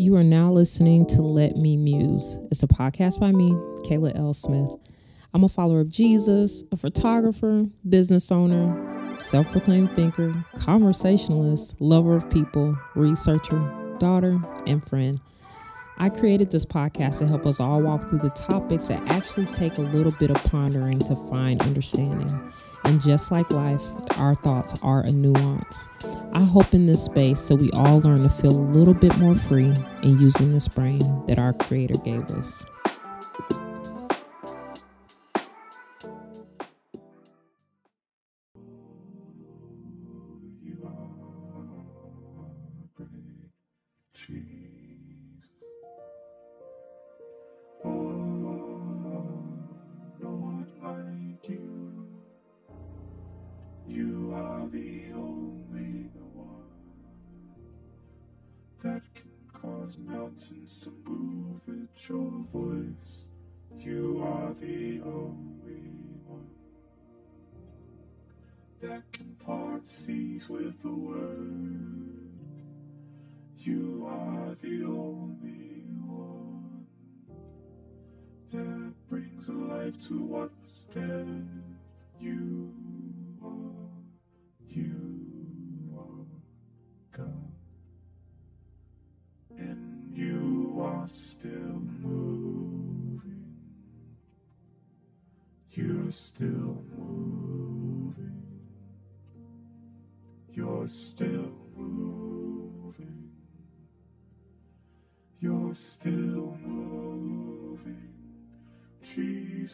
You are now listening to Let Me Muse. It's a podcast by me, Kayla L. Smith. I'm a follower of Jesus, a photographer, business owner, self proclaimed thinker, conversationalist, lover of people, researcher, daughter, and friend. I created this podcast to help us all walk through the topics that actually take a little bit of pondering to find understanding. And just like life, our thoughts are a nuance. I hope in this space that we all learn to feel a little bit more free in using this brain that our Creator gave us. The only one that can part seas with a word. You are the only one that brings life to what was dead. You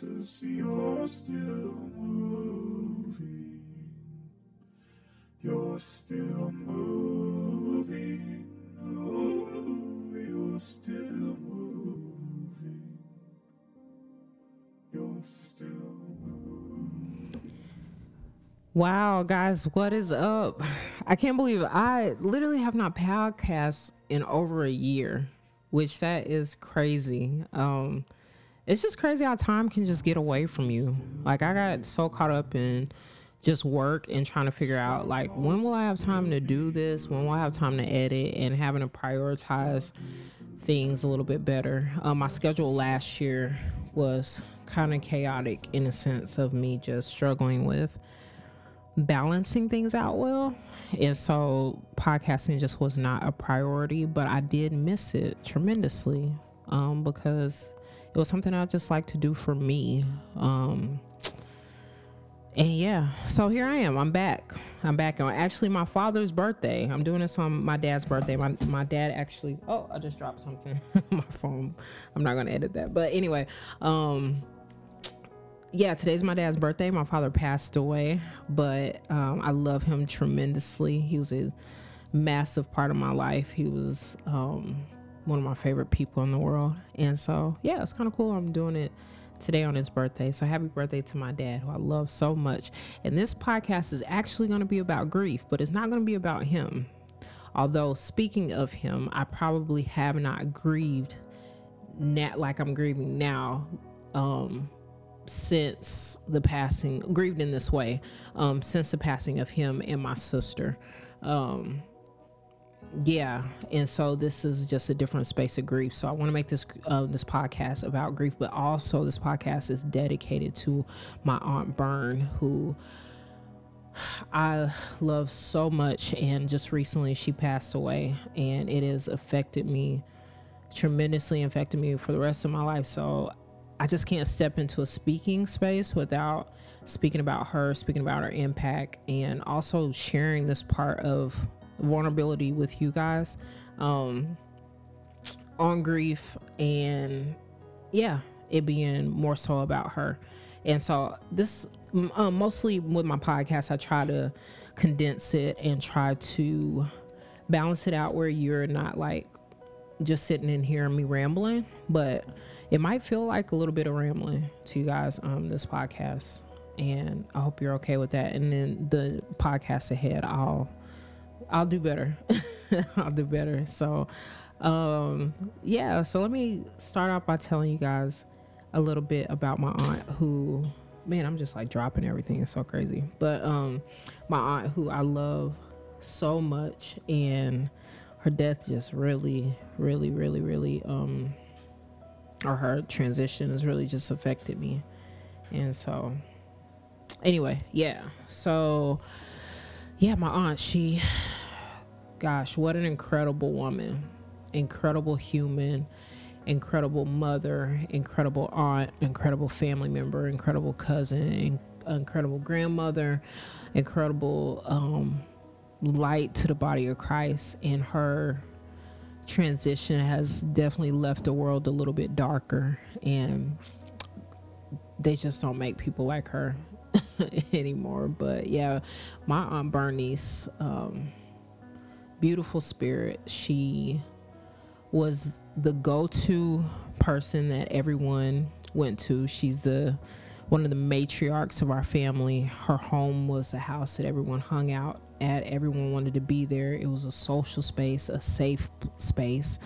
Jesus, you're still moving. You're still moving. Oh, you're still moving. You're still moving. Wow, guys, what is up? I can't believe. I literally have not podcast in over a year, which that is crazy. Um, it's just crazy how time can just get away from you. Like I got so caught up in just work and trying to figure out like when will I have time to do this? When will I have time to edit and having to prioritize things a little bit better. Um, my schedule last year was kind of chaotic in a sense of me just struggling with balancing things out well. And so podcasting just was not a priority, but I did miss it tremendously um, because it was something I just like to do for me. Um, and yeah, so here I am. I'm back. I'm back on actually my father's birthday. I'm doing this on my dad's birthday. My my dad actually. Oh, I just dropped something. On my phone. I'm not gonna edit that. But anyway, um, yeah, today's my dad's birthday. My father passed away, but um, I love him tremendously. He was a massive part of my life. He was um, one of my favorite people in the world, and so yeah, it's kind of cool. I'm doing it today on his birthday. So happy birthday to my dad, who I love so much. And this podcast is actually going to be about grief, but it's not going to be about him. Although, speaking of him, I probably have not grieved nat- like I'm grieving now um, since the passing, grieved in this way, um, since the passing of him and my sister. Um, yeah and so this is just a different space of grief. So i want to make this uh, this podcast about grief but also this podcast is dedicated to my aunt bern who i love so much and just recently she passed away and it has affected me tremendously affected me for the rest of my life. So i just can't step into a speaking space without speaking about her speaking about her impact and also sharing this part of vulnerability with you guys um, on grief and yeah, it being more so about her. And so this um, mostly with my podcast, I try to condense it and try to balance it out where you're not like just sitting in here and me rambling, but it might feel like a little bit of rambling to you guys um this podcast. And I hope you're okay with that. And then the podcast ahead, I'll I'll do better. I'll do better. So, um, yeah. So let me start off by telling you guys a little bit about my aunt who, man, I'm just like dropping everything. It's so crazy. But um, my aunt who I love so much, and her death just really, really, really, really, um, or her transition has really just affected me. And so, anyway, yeah. So, yeah, my aunt, she, gosh, what an incredible woman, incredible human, incredible mother, incredible aunt, incredible family member, incredible cousin, incredible grandmother, incredible um, light to the body of Christ. And her transition has definitely left the world a little bit darker. And they just don't make people like her anymore. But yeah, my aunt Bernice, um, beautiful spirit. She was the go-to person that everyone went to. She's the one of the matriarchs of our family. Her home was a house that everyone hung out at. Everyone wanted to be there. It was a social space, a safe space,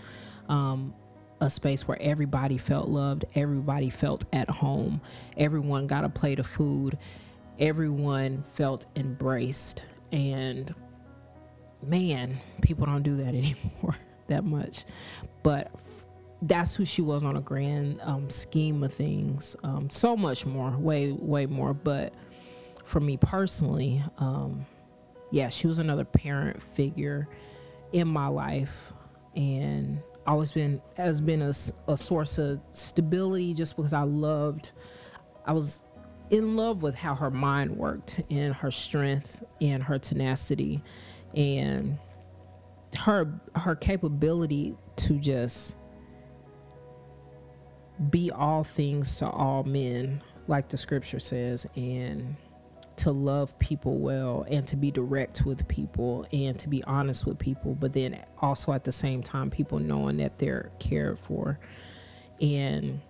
um, a space where everybody felt loved, everybody felt at home, everyone got a plate of food, everyone felt embraced. And man, people don't do that anymore that much. But that's who she was on a grand um, scheme of things. Um, so much more, way, way more. But for me personally, um, yeah, she was another parent figure in my life, and always been has been a, a source of stability. Just because I loved, I was in love with how her mind worked and her strength and her tenacity, and her her capability to just be all things to all men, like the scripture says, and to love people well and to be direct with people and to be honest with people, but then also at the same time, people knowing that they're cared for. And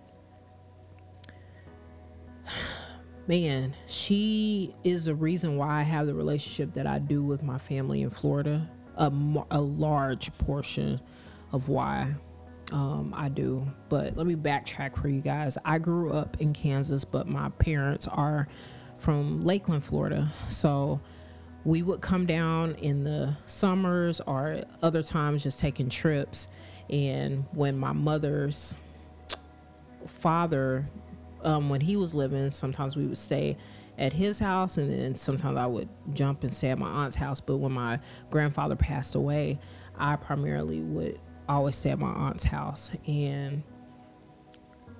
man, she is the reason why I have the relationship that I do with my family in Florida. A, a large portion of why um, I do. But let me backtrack for you guys. I grew up in Kansas, but my parents are from Lakeland, Florida. So we would come down in the summers or other times just taking trips. And when my mother's father, um, when he was living, sometimes we would stay at his house and then sometimes I would jump and stay at my aunt's house. But when my grandfather passed away, I primarily would always stay at my aunt's house. And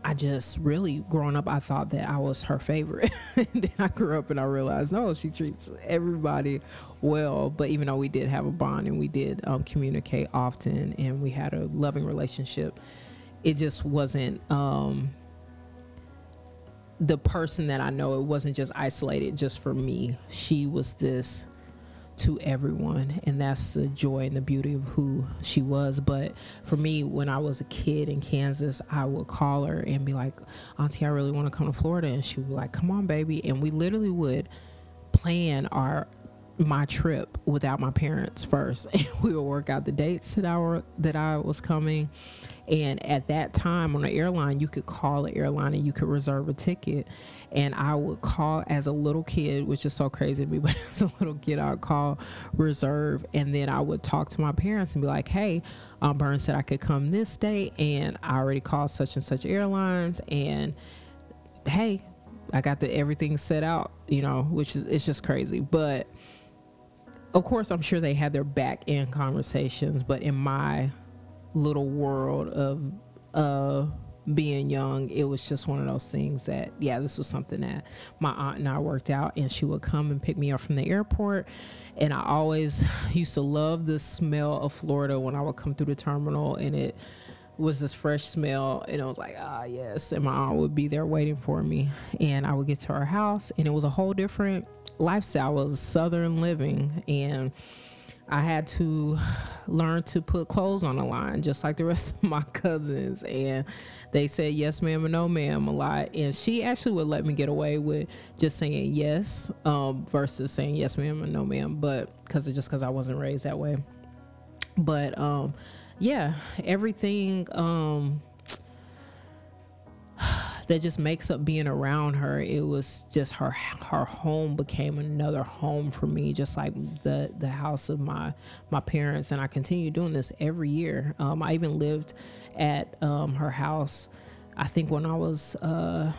I just really growing up, I thought that I was her favorite. and then I grew up and I realized, no, she treats everybody well. But even though we did have a bond and we did um, communicate often and we had a loving relationship, it just wasn't um, the person that I know. It wasn't just isolated just for me. She was this to everyone and that's the joy and the beauty of who she was but for me when i was a kid in kansas i would call her and be like auntie i really want to come to florida and she would be like come on baby and we literally would plan our my trip without my parents first and we would work out the dates that I were that I was coming and at that time on the airline you could call the airline and you could reserve a ticket and I would call as a little kid which is so crazy to me but as a little kid I'd call reserve and then I would talk to my parents and be like hey um, Bern said I could come this day and I already called such and such airlines and hey I got the everything set out, you know, which is it's just crazy. But of course, I'm sure they had their back end conversations, but in my little world of uh, being young, it was just one of those things that, yeah, this was something that my aunt and I worked out, and she would come and pick me up from the airport. And I always used to love the smell of Florida when I would come through the terminal, and it was this fresh smell and it was like ah yes. And my aunt would be there waiting for me. And i would get to her house and it was a whole different lifestyle. It was southern living and I had to learn to put clothes on the line just like the rest of my cousins. And they said yes ma'am and no ma'am a lot. And she actually would let me get away with just saying yes um, versus saying yes ma'am and no ma'am but because just because I wasn't raised that way. But um, yeah everything um, that just makes up being around her. It was just her her home became another home for me, just like the the house of my my parents. And I continue doing this every year. Um, I even lived at um, her house. I think when I was uh,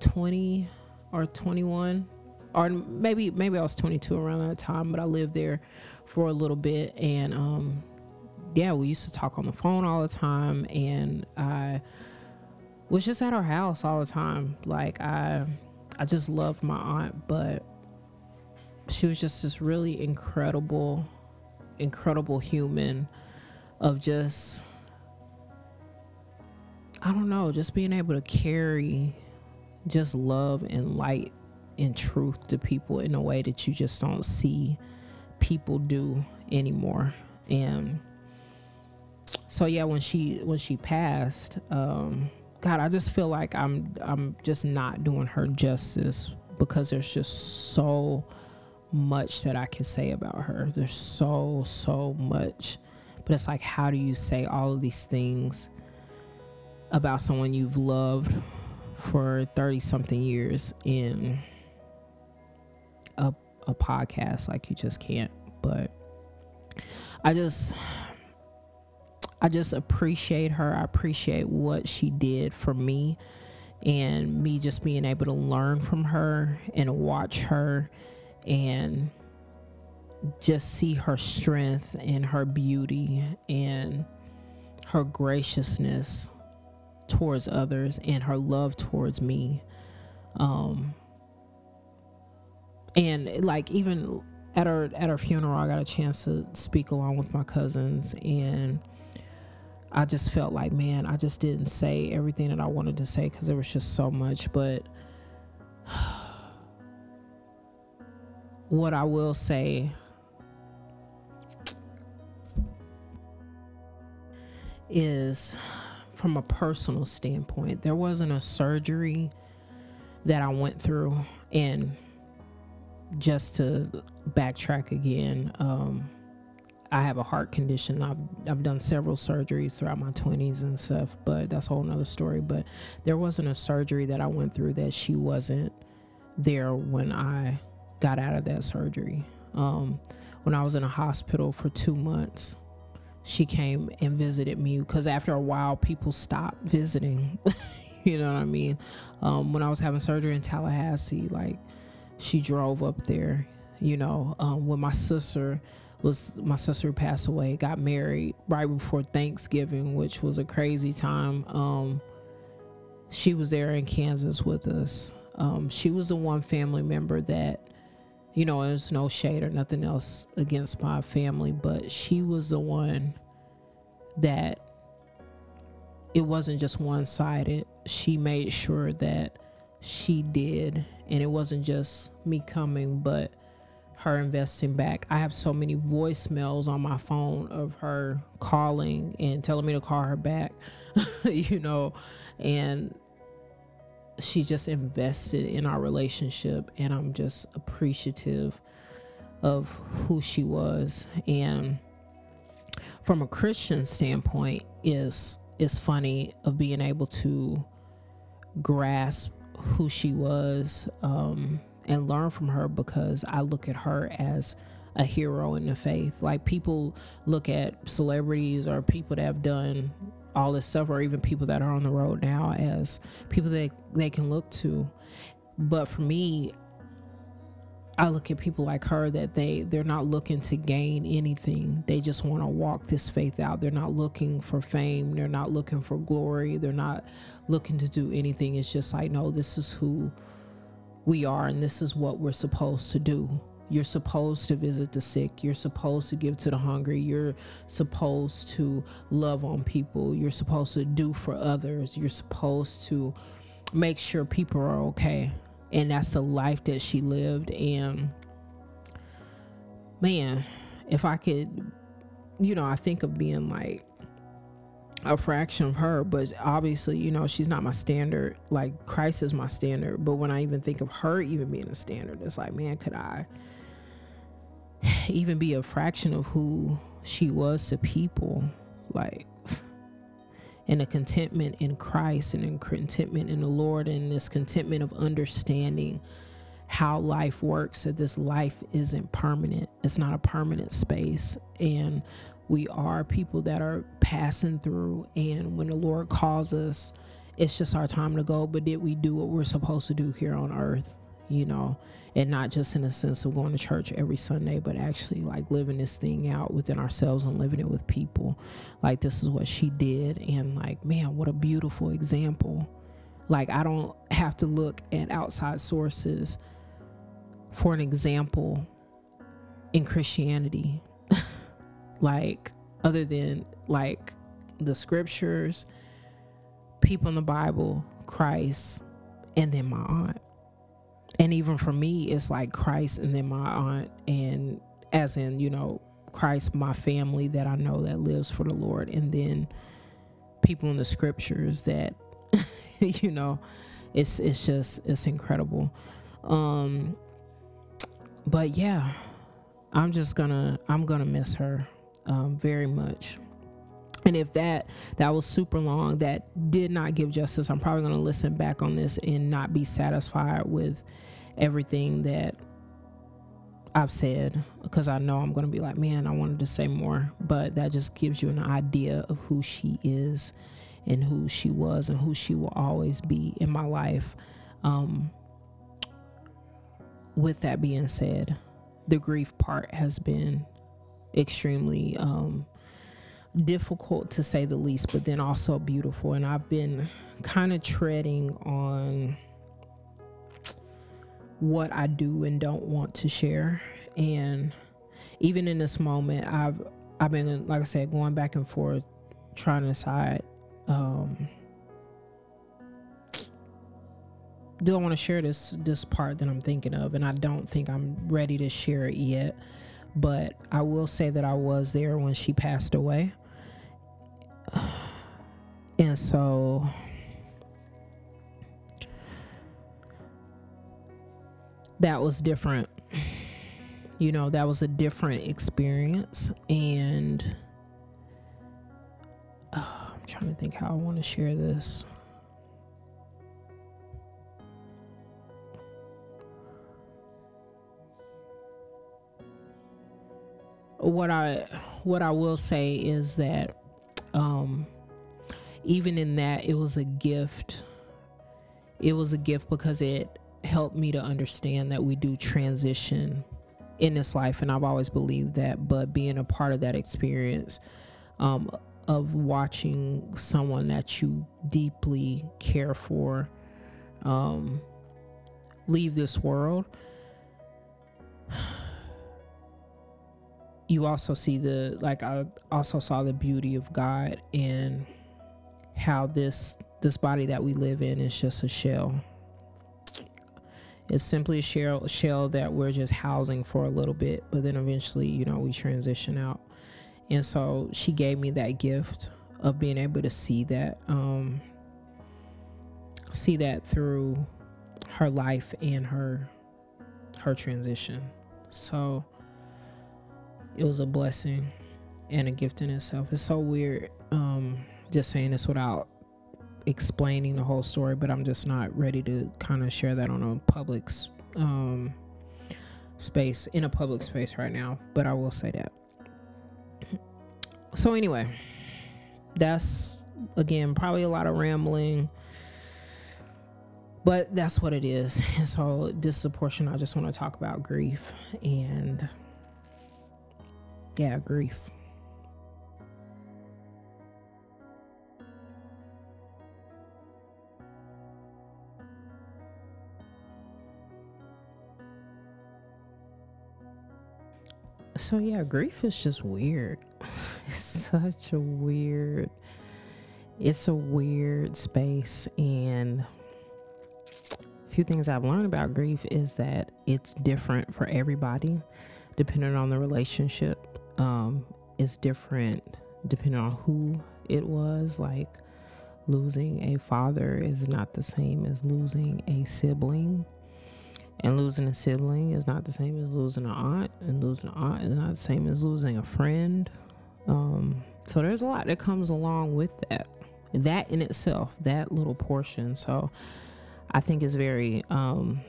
20 or 21 or maybe maybe I was 22 around that time, but I lived there for a little bit and um yeah, we used to talk on the phone all the time and I was just at our house all the time. Like I I just loved my aunt, but she was just this really incredible incredible human of just I don't know, just being able to carry just love and light and truth to people in a way that you just don't see people do anymore. And so yeah, when she when she passed, um, God, I just feel like I'm I'm just not doing her justice because there's just so much that I can say about her. There's so so much. But it's like how do you say all of these things about someone you've loved for 30 something years in a a podcast like you just can't. But I just I just appreciate her. I appreciate what she did for me and me just being able to learn from her and watch her and just see her strength and her beauty and her graciousness towards others and her love towards me. Um and like even at her at her funeral I got a chance to speak along with my cousins and I just felt like, man, I just didn't say everything that I wanted to say because there was just so much. But what I will say is from a personal standpoint, there wasn't a surgery that I went through. And just to backtrack again, um, I have a heart condition. I've I've done several surgeries throughout my 20s and stuff, but that's a whole nother story. But there wasn't a surgery that I went through that she wasn't there when I got out of that surgery. Um, when I was in a hospital for two months, she came and visited me because after a while, people stopped visiting. you know what I mean? Um, when I was having surgery in Tallahassee, like she drove up there. You know, um, when my sister was my sister passed away, got married right before Thanksgiving, which was a crazy time. Um, she was there in Kansas with us. Um, she was the one family member that, you know, there's no shade or nothing else against my family, but she was the one that it wasn't just one sided. She made sure that she did, and it wasn't just me coming, but her investing back. I have so many voicemails on my phone of her calling and telling me to call her back, you know, and she just invested in our relationship and I'm just appreciative of who she was and from a Christian standpoint is is funny of being able to grasp who she was um and learn from her because I look at her as a hero in the faith. Like people look at celebrities or people that have done all this stuff or even people that are on the road now as people that they can look to. But for me, I look at people like her that they they're not looking to gain anything. They just want to walk this faith out. They're not looking for fame. They're not looking for glory. They're not looking to do anything. It's just like no, this is who we are and this is what we're supposed to do. You're supposed to visit the sick. You're supposed to give to the hungry. You're supposed to love on people. You're supposed to do for others. You're supposed to make sure people are okay. And that's the life that she lived. And man, if I could, you know, I think of being like a fraction of her, but obviously, you know, she's not my standard. Like Christ is my standard. But when I even think of her even being a standard, it's like, man, could I even be a fraction of who she was to people? Like, and a contentment in Christ and in contentment in the Lord and this contentment of understanding how life works that this life isn't permanent it's not a permanent space and we are people that are passing through and when the lord calls us it's just our time to go but did we do what we're supposed to do here on earth you know? And not just in the sense of going to church every sunday but actually like living this thing out within ourselves and living it with people. Like this is what she did and like man what a beautiful example. Like i don't have to look at outside sources for an example in christianity. Like other than like the scriptures people in the bible christ and then my aunt. And even for me it's like christ and then my aunt and as in you know christ my family that i know that lives for the lord and then people in the scriptures that you know it's it's just it's incredible. Um but yeah i'm just gonna i'm gonna miss her um, very much. And if that that was super long that did not give justice i'm probably going to listen back on this and not be satisfied with everything that i've said because i know i'm going to be like man i wanted to say more but that just gives you an idea of who she is and who she was and who she will always be in my life. Um, with that being said the grief part has been extremely um, difficult to say the least, but then also beautiful. And I've been kind of treading on what I do and don't want to share. And even in this moment, I've I've been like I said, going back and forth, trying to decide. Um, do I want to share this this part that I'm thinking of? And I don't think I'm ready to share it yet. But I will say that I was there when she passed away. And so that was different. You know, that was a different experience. And uh, I'm trying to think how I want to share this. What I what I will say is that um, even in that it was a gift. It was a gift because it helped me to understand that we do transition in this life, and I've always believed that. But being a part of that experience um, of watching someone that you deeply care for um, leave this world you also see the like I also saw the beauty of God and how this this body that we live in is just a shell. It's simply a shell shell that we're just housing for a little bit, but then eventually, you know, we transition out. And so she gave me that gift of being able to see that um see that through her life and her her transition. So it was a blessing and a gift in itself. It's so weird um, just saying this without explaining the whole story, but I'm just not ready to kind of share that on a public um, space, in a public space right now. But I will say that. So, anyway, that's again probably a lot of rambling but that's what it is. And so this is a portion I just want to talk about grief and yeah, grief. So yeah, grief is just weird. It's such a weird it's a weird space and a few things I've learned about grief is that it's different for everybody depending on the relationship um, is different depending on who it was. Like losing a father is not the same as losing a sibling. And losing a sibling is not the same as losing an aunt. And losing an aunt is not the same as losing a friend. Um, so there's a lot that comes along with that. that in itself, that little portion. So I think it's very um,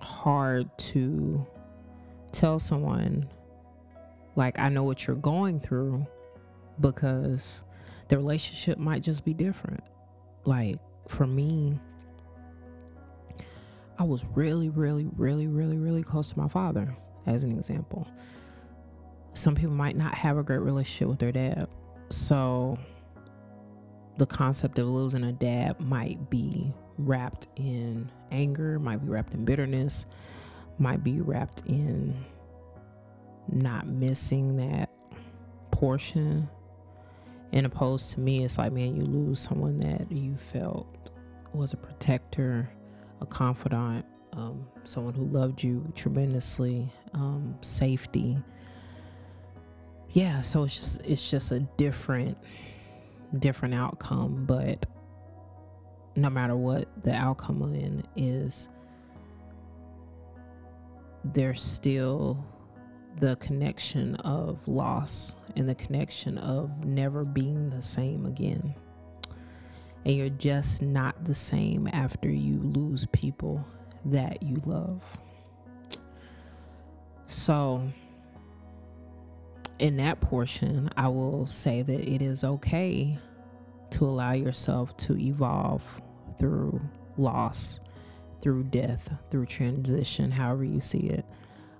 hard to tell someone, like, I know what you're going through because the relationship might just be different. Like, for me, I was really, really, really, really, really close to my father, as an example. Some people might not have a great relationship with their dad. So the concept of losing a dad might be wrapped in anger, might be wrapped in bitterness, might be wrapped in not missing that portion. And opposed to me, it's like, man, you lose someone that you felt was a protector, a confidant, um, someone who loved you tremendously, um, safety. Yeah, so it's just it's just a different different outcome, but no matter what the outcome in is, there's still the connection of loss and the connection of never being the same again and you're just not the same after you lose people that you love. So, in that portion, I will say that it is okay to allow yourself to evolve through loss, through death, through transition, however you see it.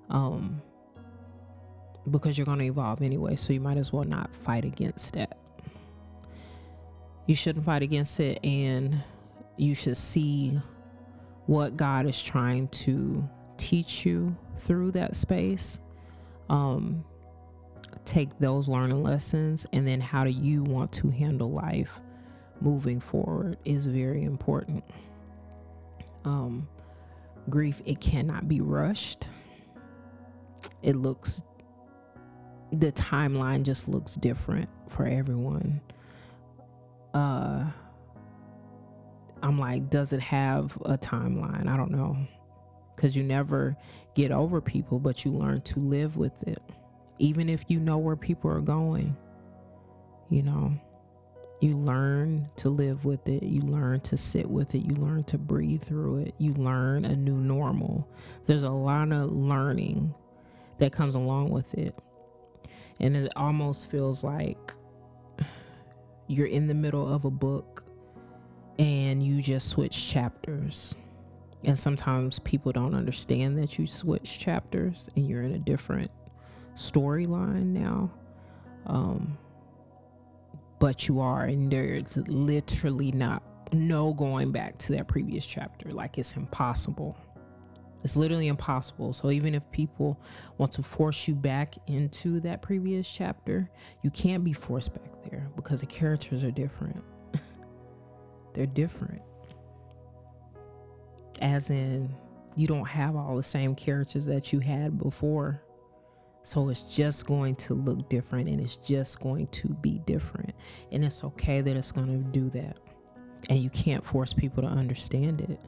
Um, because you're going to evolve anyway, so you might as well not fight against that you shouldn't fight against it and you should see what God is trying to teach you through that space. Um, take those learning lessons and then how do you want to handle life moving forward is very important. Um, grief, it cannot be rushed. It looks, the timeline just looks different for everyone uh I'm like, does it have a timeline? I don't know. Because you never get over people, but you learn to live with it. Even if you know where people are going, you know, you learn to live with it. You learn to sit with it. You learn to breathe through it. You learn a new normal. There's a lot of learning that comes along with it. And it almost feels like you're in the middle of a book and you just switch chapters. And sometimes people don't understand that you switch chapters and you're in a different storyline now. Um, but you are, and there's literally not no going back to that previous chapter. Like it's impossible. It's literally impossible. So even if people want to force you back into that previous chapter, you can't be forced back there because the characters are different. They're different. As in, you don't have all the same characters that you had before. So it's just going to look different and it's just going to be different. And it's okay that it's going to do that. And you can't force people to understand it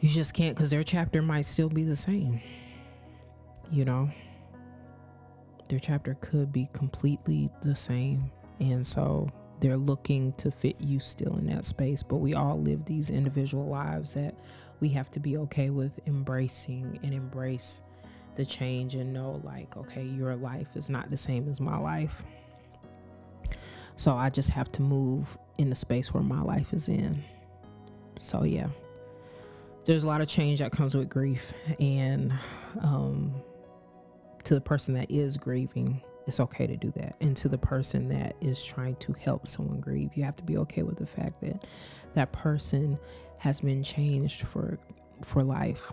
you just can't because their chapter might still be the same. You know, their chapter could be completely the same. And so they're looking to fit you still in that space. But we all live these individual lives that we have to be okay with embracing and embrace the change and know, like, okay, your life is not the same as my life. So I just have to move in the space where my life is in. So, yeah there's a lot of change that comes with grief and um, to the person that is grieving it's okay to do that. And to the person that is trying to help someone grieve you have to be okay with the fact that that person has been changed for for life.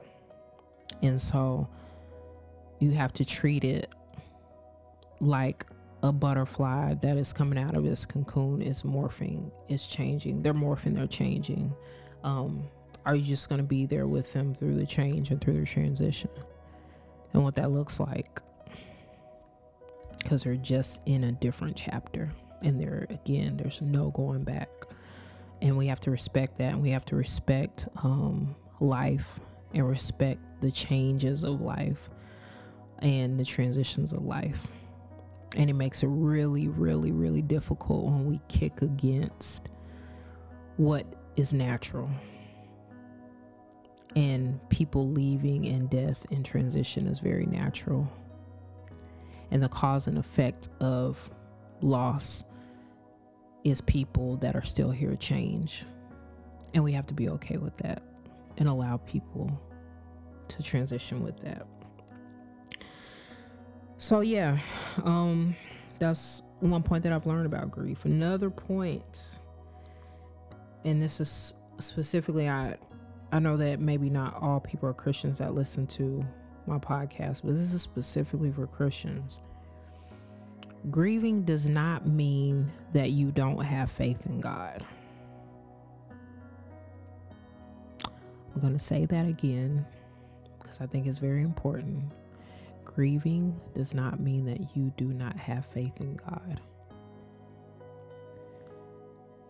And so you have to treat it like a butterfly that is coming out of its cocoon is morphing is changing. They're morphing they're changing. Um, are you just going to be there with them through the change and through the transition and what that looks like? Because they're just in a different chapter. And there, again, there's no going back. And we have to respect that. And we have to respect um, life and respect the changes of life and the transitions of life. And it makes it really, really, really difficult when we kick against what is natural. And people leaving and death and transition is very natural. And the cause and effect of loss is people that are still here change. And we have to be okay with that and allow people to transition with that. So yeah, um that's one point that I've learned about grief. Another point and this is specifically I I know that maybe not all people are Christians that listen to my podcast, but this is specifically for Christians. Grieving does not mean that you don't have faith in God. I'm going to say that again because I think it's very important. Grieving does not mean that you do not have faith in God.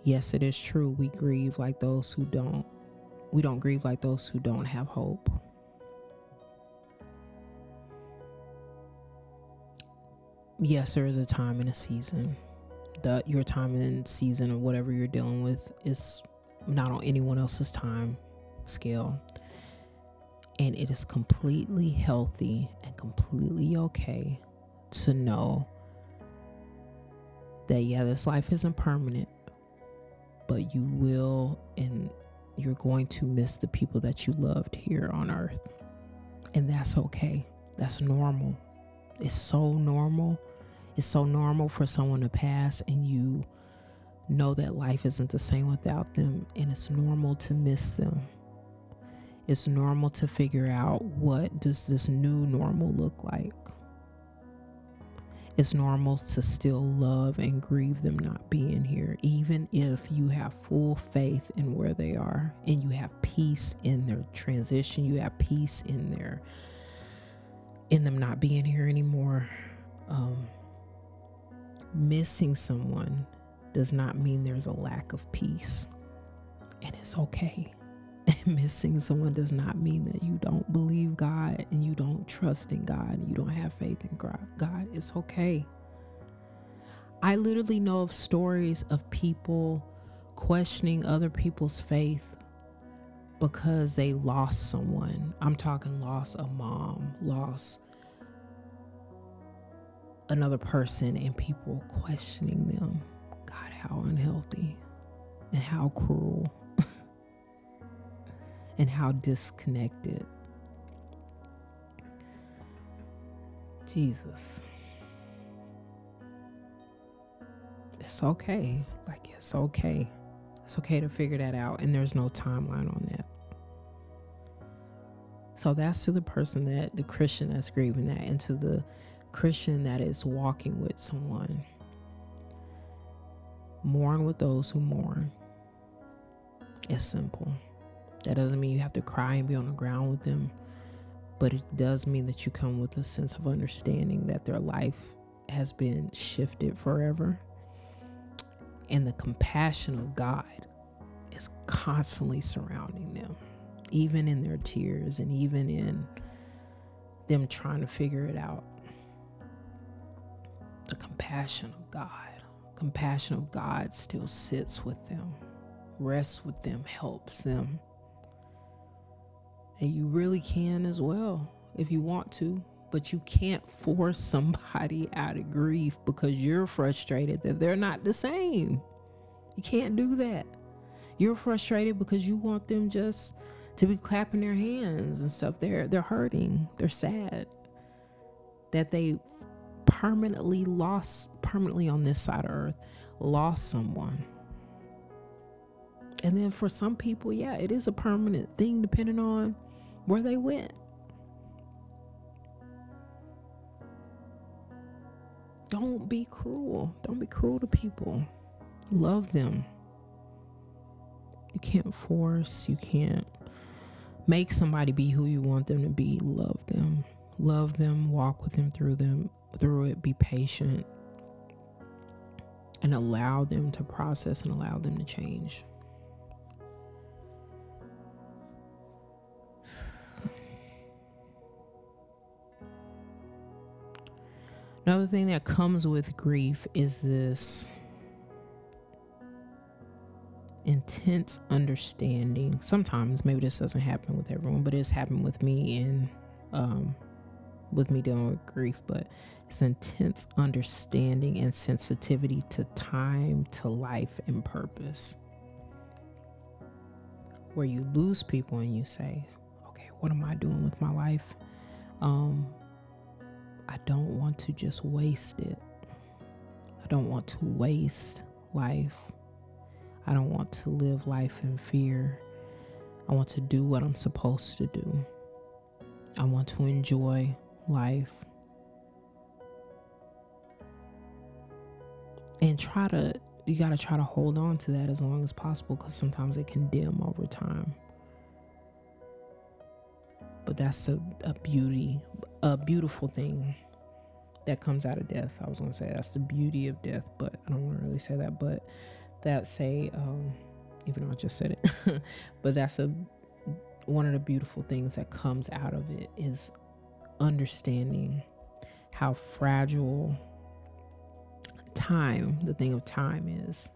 Yes, it is true. We grieve like those who don't. We don't grieve like those who don't have hope. yes, there is a time and a season. The your time and season or whatever you're dealing with is not on anyone else's time scale. And it is completely healthy and completely okay to know that yeah, this life isn't permanent, but you will and you're going to miss the people that you loved here on earth. And that's okay. That's normal. It's so normal. It's so normal for someone to pass and you know that life isn't the same without them. And it's normal to miss them. It's normal to figure out what does this new normal look like. It's normal to still love and grieve them not being here, even if you have full faith in where they are and you have peace in their transition, you have peace in their in them not being here anymore. Um, missing someone does not mean there's a lack of peace, and it's okay. Missing someone does not mean that you don't believe God and you don't trust in God and you don't have faith in God. God, it's okay. I literally know of stories of people questioning other people's faith because they lost someone. I'm talking lost a mom, lost another person, and people questioning them. God, how unhealthy and how cruel and how disconnected. Jesus. It's okay. Like, it's okay. It's okay to figure that out, and there's no timeline on that. So that's to the person that the Christian that's grieving that, and to the Christian that is walking with someone. Mourn with those who mourn. It's simple. That doesn't mean you have to cry and be on the ground with them, but it does mean that you come with a sense of understanding that their life has been shifted forever. And the compassion of God is constantly surrounding them, even in their tears and even in them trying to figure it out. The compassion of God, compassion of God still sits with them, rests with them, helps them and you really can as well if you want to. But you can't force somebody out of grief because you're frustrated that they're not the same. You can't do that. You're frustrated because you want them just to be clapping their hands and stuff. They're they're hurting. They're sad that they permanently lost permanently on this side of earth lost someone and then for some people, yeah, it is a permanent thing depending on where they went. Don't be cruel. Don't be cruel to people. Love them. You can't force, you can't make somebody be who you want them to be. Love them. Love them, walk with them through them through it, be patient and allow them to process and allow them to change. Another thing that comes with grief is this intense understanding. Sometimes maybe this doesn't happen with everyone, but it's happened with me and um, with me dealing with grief. But it's intense understanding and sensitivity to time, to life, and purpose. Where you lose people and you say, "Okay, what am I doing with my life?" Um, I don't want to just waste it. I don't want to waste life. I don't want to live life in fear. I want to do what I'm supposed to do. I want to enjoy life. And try to, you got to try to hold on to that as long as possible because sometimes it can dim over time. But that's a, a beauty, a beautiful thing that comes out of death. I was going to say that's the beauty of death, but I don't want to really say that. But that say, um, even though I just said it, but that's a one of the beautiful things that comes out of it is understanding how fragile time, the thing of time is.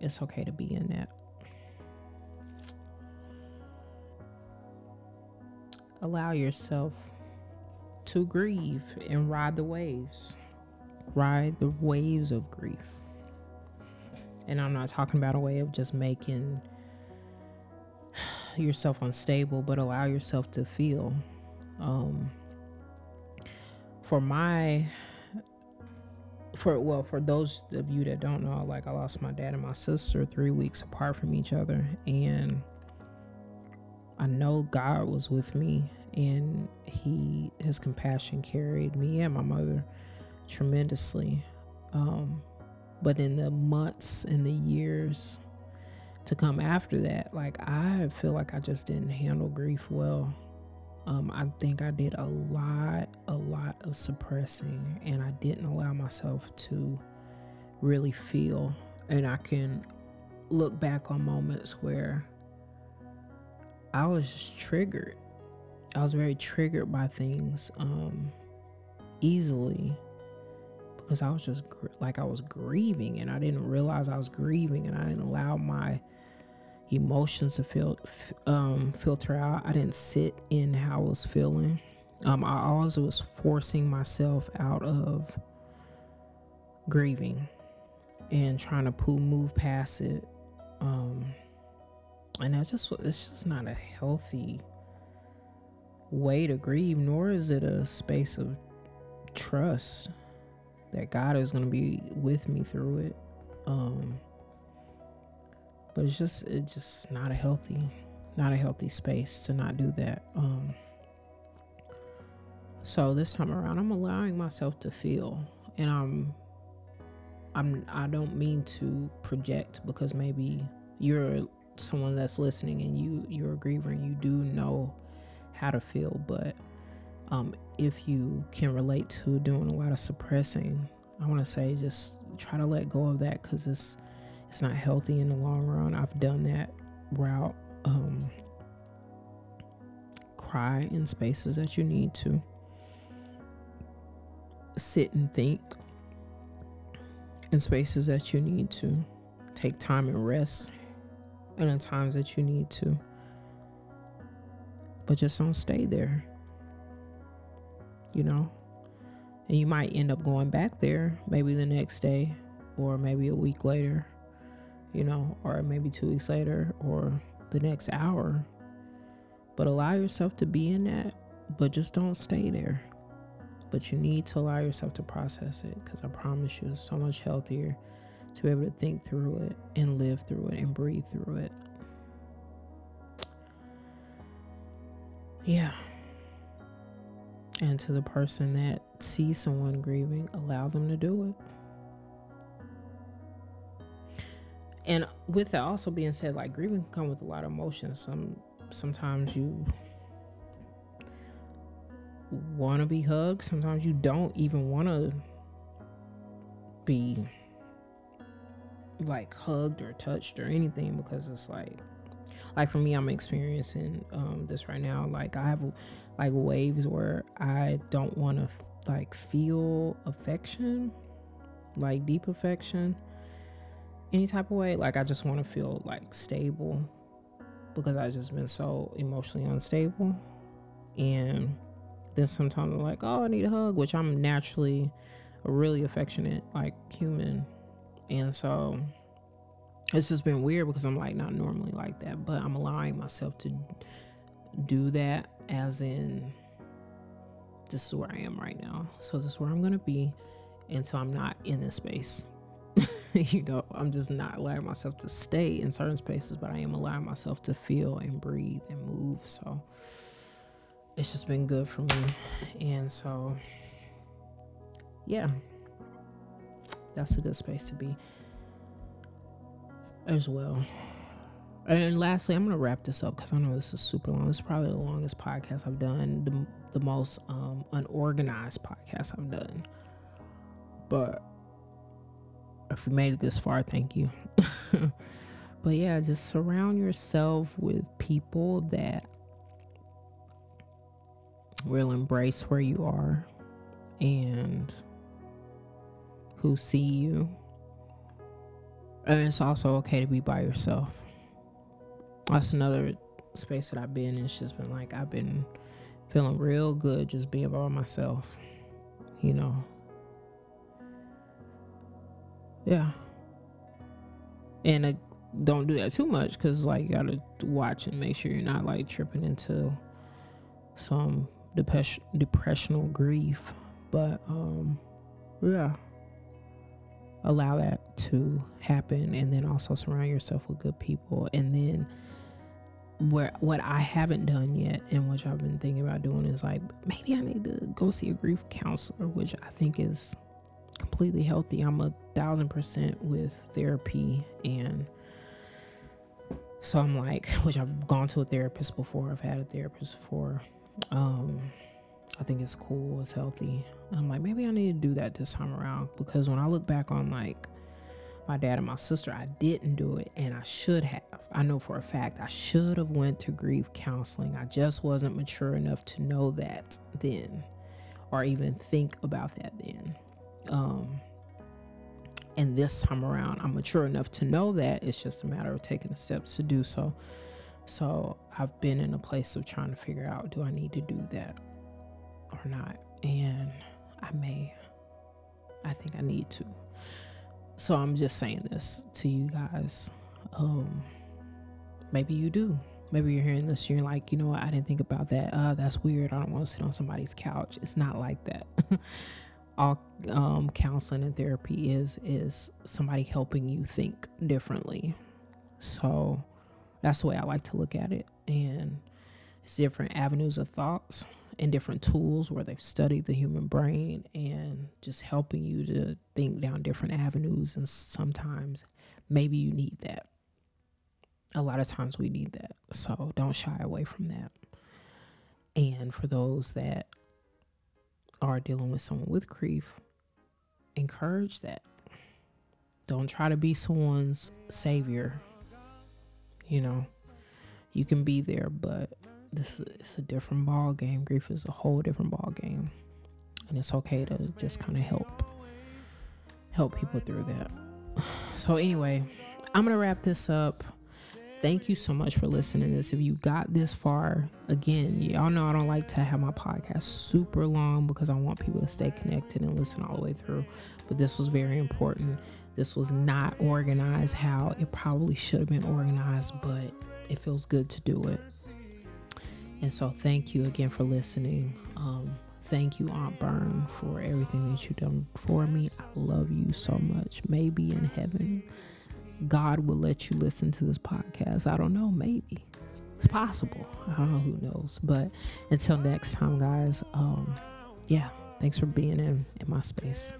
It's okay to be in that. Allow yourself to grieve and ride the waves. Ride the waves of grief. And I'm not talking about a way of just making yourself unstable, but allow yourself to feel. Um, for my, for well, for those of you that don't know, like I lost my dad and my sister three weeks apart from each other, and I know God was with me, and He, His compassion carried me and my mother tremendously. Um, but in the months and the years to come after that, like I feel like I just didn't handle grief well. Um, I think I did a lot, a lot of suppressing, and I didn't allow myself to really feel. And I can look back on moments where I was just triggered. I was very triggered by things um, easily because I was just gr- like I was grieving and I didn't realize I was grieving and I didn't allow my emotions to feel f- um, filter out. I didn't sit in how I was feeling. Um, I always was forcing myself out of grieving and trying to move past it. Um, and that's just it's just not a healthy way to grieve, nor is it a space of trust that God is going to be with me through it. Um, but it's just it's just not a healthy not a healthy space to not do that. Um, so this time around, I'm allowing myself to feel, and I'm I'm I don't mean to project because maybe you're someone that's listening and you you're a griever and you do know how to feel, but um, if you can relate to doing a lot of suppressing, I want to say just try to let go of that because it's it's not healthy in the long run. I've done that route. Um, cry in spaces that you need to. Sit and think in spaces that you need to. Take time and rest and in times that you need to. But just don't stay there you know? And you might end up going back there maybe the next day or maybe a week later, you know, or maybe two weeks later or the next hour. But allow yourself to be in that, but just don't stay there. But you need to allow yourself to process it because I promise you it's so much healthier to be able to think through it and live through it and breathe through it. Yeah. And to the person that sees someone grieving, allow them to do it. And with that also being said, like grieving can come with a lot of emotions. Some sometimes you want to be hugged. Sometimes you don't even want to be like hugged or touched or anything because it's like like for me, I'm experiencing um, this right now. Like I have like waves where I don't want to like feel affection, like deep affection, any type of way. Like I just want to feel like stable because I've just been so emotionally unstable. And then sometimes I'm like, oh, I need a hug, which I'm naturally a really affectionate like human. And so it's just been weird because I'm like not normally like that, but I'm allowing myself to do that as in this is where I am right now. So this is where I'm gonna be until I'm not in this space. you know, I'm just not allowing myself to stay in certain spaces, but I am allowing myself to feel and breathe and move. So it's just been good for me. And so, yeah, that's a good space to be as well. And lastly, I'm gonna wrap this up because I know this is super long. This is probably the longest podcast I've done, the, the most um, unorganized podcast I've done. But if you made it this far, thank you. but yeah, just surround yourself with people that will embrace where you are and who see you. And it's also okay to be by yourself. That's another space that I've been in. It's just been like I've been feeling real good just being by myself. You know, yeah. And uh, don't do that too much because, like, you gotta watch and make sure you're not like tripping into some depression, depressional grief. But, um, yeah, allow that to happen, and then also surround yourself with good people, and then where what I haven't done yet and which I've been thinking about doing is like maybe I need to go see a grief counselor, which I think is completely healthy. I'm a thousand percent with therapy and so I'm like, which I've gone to a therapist before, I've had a therapist before. Um, I think it's cool, it's healthy. I'm like, maybe I need to do that this time around because when I look back on like my dad and my sister, I didn't do it and I should have. I know for a fact I should have went to grief counseling. I just wasn't mature enough to know that then or even think about that then. Um, and this time around, I'm mature enough to know that it's just a matter of taking the steps to do so. So I've been in a place of trying to figure out do I need to do that or not? And I may, I think I need to. So I'm just saying this to you guys. Um, maybe you do. Maybe you're hearing this, you're like, you know what, I didn't think about that. Uh, that's weird. I don't want to sit on somebody's couch. It's not like that. all um, counseling and therapy is is somebody helping you think differently. So that's the way I like to look at it, and it's different avenues of thoughts and different tools where they've studied the human brain and just helping you to think down different avenues. And sometimes maybe you need that. A lot of times we need that. So don't shy away from that. And for those that are dealing with someone with grief, encourage that. Don't try to be someone's savior. You know, you can be there, but this is a different ball game. Grief is a whole different ball game, and it's okay to just kind of help help people through that. So anyway, I'm gonna wrap this up thank you so much for listening to this. If you got this far, again, y'all know I don't like to have my podcast super long because I want people to stay connected and listen all the way through. But this was very important. This was not organized how it probably should have been organized, but it feels good to do it. And so, thank you again for listening. Um, thank you, Aunt Bern, for everything that you've done for me. I love you so much. Maybe in heaven. God will let you listen to this podcast. I don't know, maybe. It's possible. I don't know who knows. But until next time, guys, um, yeah, thanks for being in, in my space.